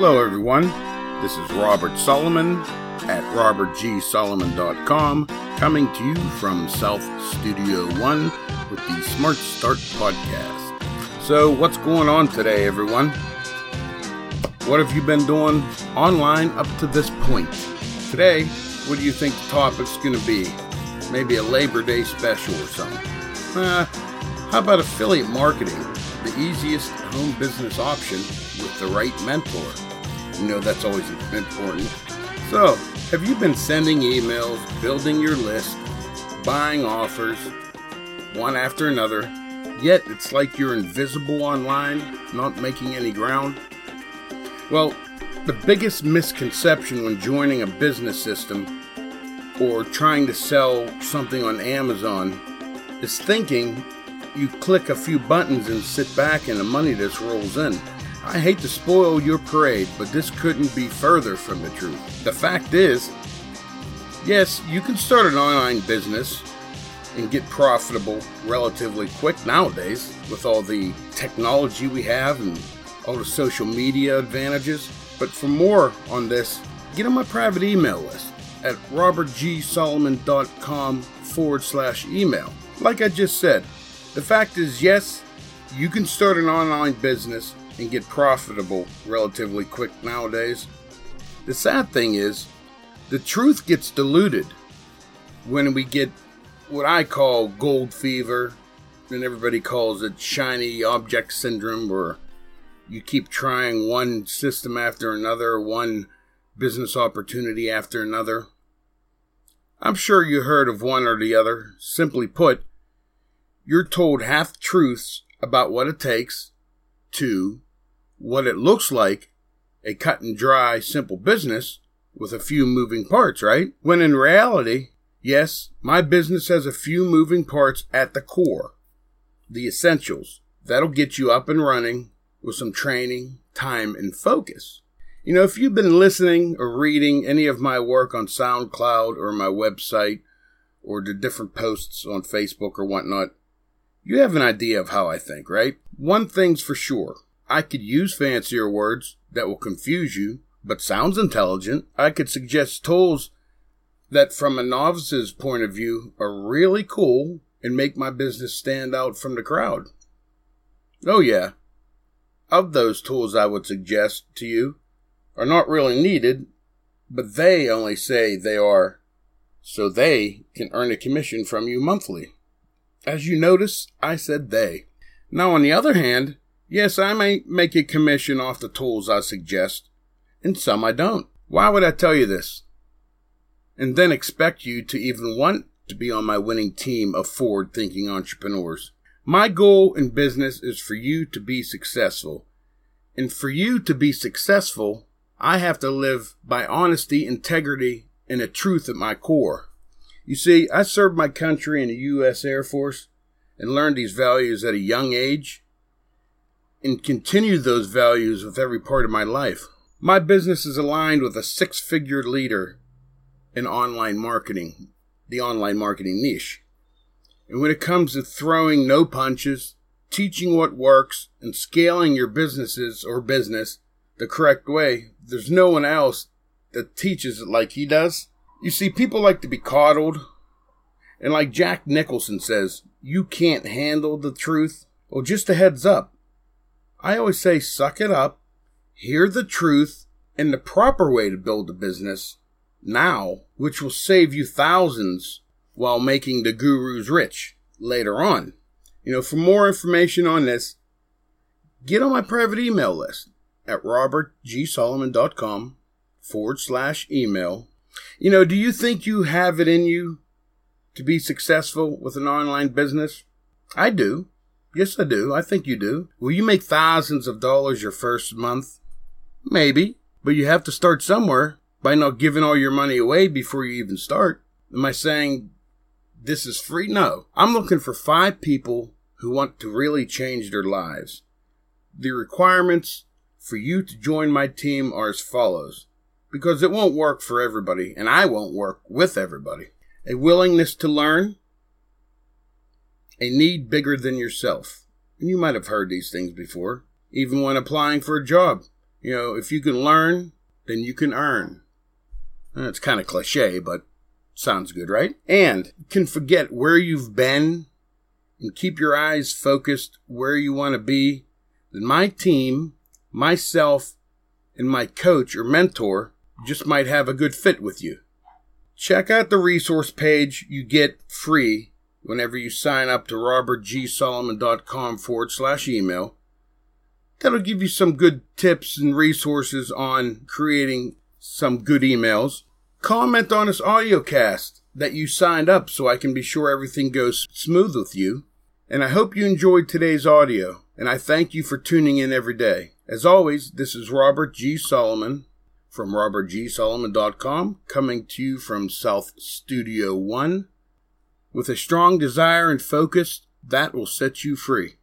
Hello, everyone. This is Robert Solomon at robertgsolomon.com, coming to you from South Studio One with the Smart Start Podcast. So, what's going on today, everyone? What have you been doing online up to this point? Today, what do you think the topic's going to be? Maybe a Labor Day special or something. Uh, how about affiliate marketing? The easiest home business option with the right mentor. You know, that's always important. So, have you been sending emails, building your list, buying offers, one after another, yet it's like you're invisible online, not making any ground? Well, the biggest misconception when joining a business system or trying to sell something on Amazon is thinking you click a few buttons and sit back and the money just rolls in. I hate to spoil your parade, but this couldn't be further from the truth. The fact is, yes, you can start an online business and get profitable relatively quick nowadays with all the technology we have and all the social media advantages. But for more on this, get on my private email list at robertgsolomon.com forward slash email. Like I just said, the fact is, yes, you can start an online business and get profitable relatively quick nowadays. The sad thing is, the truth gets diluted when we get what I call gold fever, and everybody calls it shiny object syndrome, or you keep trying one system after another, one business opportunity after another. I'm sure you heard of one or the other. Simply put, you're told half truths about what it takes to what it looks like a cut and dry, simple business with a few moving parts, right? When in reality, yes, my business has a few moving parts at the core, the essentials. That'll get you up and running with some training, time, and focus. You know, if you've been listening or reading any of my work on SoundCloud or my website or the different posts on Facebook or whatnot, you have an idea of how I think, right? One thing's for sure. I could use fancier words that will confuse you, but sounds intelligent. I could suggest tools that, from a novice's point of view, are really cool and make my business stand out from the crowd. Oh, yeah. Of those tools I would suggest to you are not really needed, but they only say they are so they can earn a commission from you monthly. As you notice, I said they. Now, on the other hand, Yes, I may make a commission off the tools I suggest, and some I don't. Why would I tell you this? And then expect you to even want to be on my winning team of forward thinking entrepreneurs. My goal in business is for you to be successful. And for you to be successful, I have to live by honesty, integrity, and a truth at my core. You see, I served my country in the U.S. Air Force and learned these values at a young age and continue those values with every part of my life. My business is aligned with a six figure leader in online marketing, the online marketing niche. And when it comes to throwing no punches, teaching what works, and scaling your businesses or business the correct way, there's no one else that teaches it like he does. You see, people like to be coddled. And like Jack Nicholson says, you can't handle the truth. Well, just a heads up. I always say suck it up, hear the truth, and the proper way to build a business now, which will save you thousands while making the gurus rich later on. You know, for more information on this, get on my private email list at robertgsolomon.com forward slash email. You know, do you think you have it in you to be successful with an online business? I do. Yes, I do. I think you do. Will you make thousands of dollars your first month? Maybe. But you have to start somewhere by not giving all your money away before you even start. Am I saying this is free? No. I'm looking for five people who want to really change their lives. The requirements for you to join my team are as follows because it won't work for everybody, and I won't work with everybody. A willingness to learn, a need bigger than yourself. And you might have heard these things before, even when applying for a job. You know, if you can learn, then you can earn. It's kind of cliche, but sounds good, right? And can forget where you've been and keep your eyes focused where you want to be, then my team, myself, and my coach or mentor just might have a good fit with you. Check out the resource page you get free whenever you sign up to robertgsolomon.com forward slash email. That'll give you some good tips and resources on creating some good emails. Comment on this audio cast that you signed up so I can be sure everything goes smooth with you. And I hope you enjoyed today's audio, and I thank you for tuning in every day. As always, this is Robert G. Solomon from robertgsolomon.com coming to you from South Studio 1 with a strong desire and focus that will set you free.